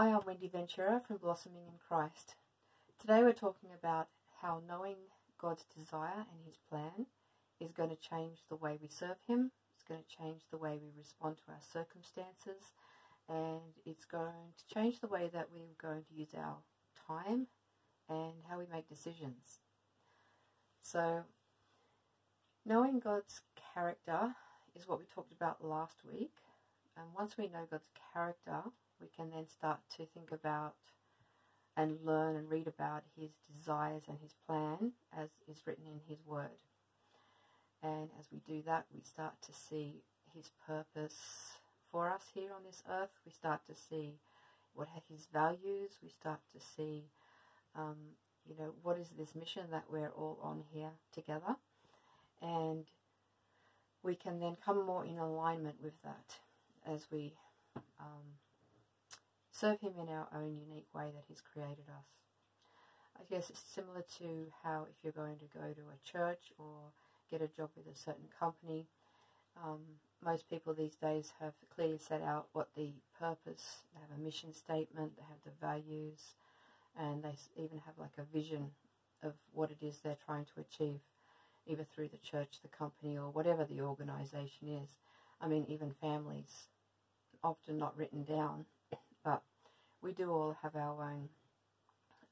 Hi, I'm Wendy Ventura from Blossoming in Christ. Today we're talking about how knowing God's desire and His plan is going to change the way we serve Him, it's going to change the way we respond to our circumstances, and it's going to change the way that we're going to use our time and how we make decisions. So, knowing God's character is what we talked about last week. And once we know God's character, we can then start to think about and learn and read about his desires and his plan as is written in his word. And as we do that, we start to see his purpose for us here on this earth. We start to see what are his values. We start to see, um, you know, what is this mission that we're all on here together. And we can then come more in alignment with that as we um, serve Him in our own unique way that He's created us. I guess it's similar to how if you're going to go to a church or get a job with a certain company, um, most people these days have clearly set out what the purpose, they have a mission statement, they have the values, and they even have like a vision of what it is they're trying to achieve, either through the church, the company, or whatever the organization is. I mean, even families, often not written down, but we do all have our own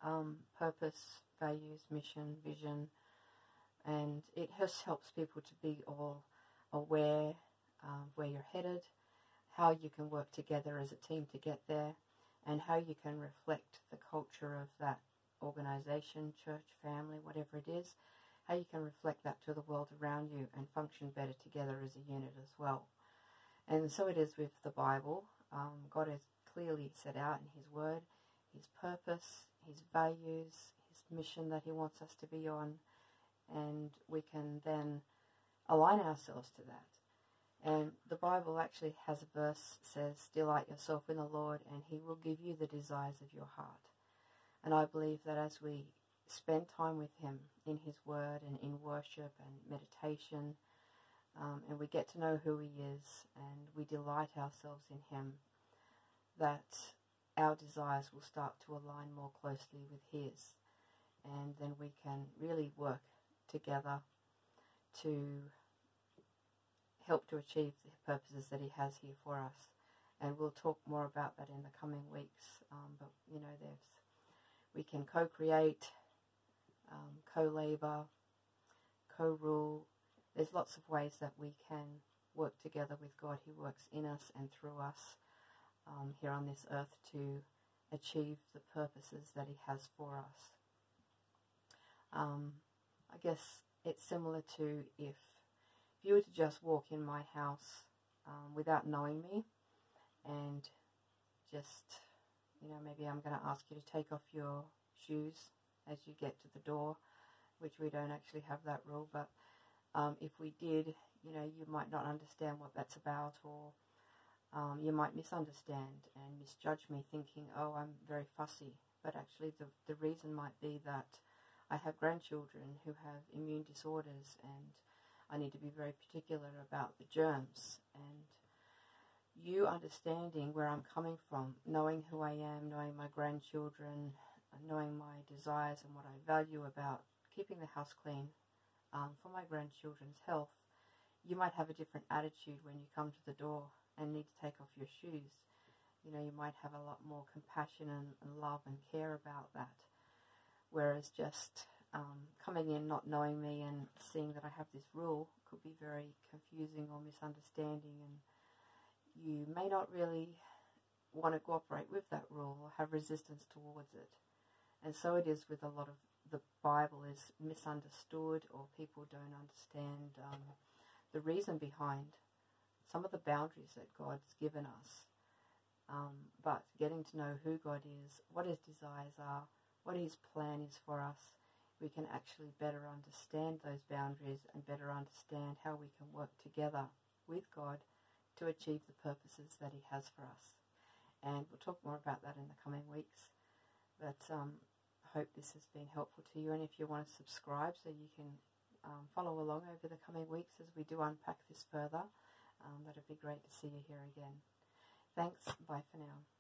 um, purpose, values, mission, vision, and it just helps people to be all aware um, where you're headed, how you can work together as a team to get there, and how you can reflect the culture of that organization, church, family, whatever it is, how you can reflect that to the world around you and function better together as a unit as well. And so it is with the Bible. Um, God has clearly set out in His Word His purpose, His values, His mission that He wants us to be on, and we can then align ourselves to that. And the Bible actually has a verse that says, Delight yourself in the Lord, and He will give you the desires of your heart. And I believe that as we spend time with Him in His Word and in worship and meditation, um, and we get to know who He is, and we delight ourselves in Him, that our desires will start to align more closely with His. And then we can really work together to help to achieve the purposes that He has here for us. And we'll talk more about that in the coming weeks. Um, but you know, there's we can co-create, um, co-labor, co-rule. There's lots of ways that we can work together with God. He works in us and through us um, here on this earth to achieve the purposes that He has for us. Um, I guess it's similar to if, if you were to just walk in my house um, without knowing me and just, you know, maybe I'm going to ask you to take off your shoes as you get to the door, which we don't actually have that rule, but um, if we did, you know, you might not understand what that's about or um, you might misunderstand and misjudge me thinking, oh, I'm very fussy. But actually, the, the reason might be that I have grandchildren who have immune disorders and I need to be very particular about the germs. And you understanding where I'm coming from, knowing who I am, knowing my grandchildren, knowing my desires and what I value about keeping the house clean um, for my grandchildren's health, you might have a different attitude when you come to the door and need to take off your shoes. You know, you might have a lot more compassion and, and love and care about that. Whereas just um, coming in not knowing me and seeing that I have this rule could be very confusing or misunderstanding and you may not really want to cooperate with that rule or have resistance towards it. And so it is with a lot of the Bible is misunderstood or people don't understand um, the reason behind some of the boundaries that God's given us. Um, but getting to know who God is, what His desires are, what His plan is for us, we can actually better understand those boundaries and better understand how we can work together with God to achieve the purposes that He has for us. And we'll talk more about that in the coming weeks. But um, I hope this has been helpful to you. And if you want to subscribe so you can um, follow along over the coming weeks as we do unpack this further, um, that'd be great to see you here again. Thanks. Bye for now.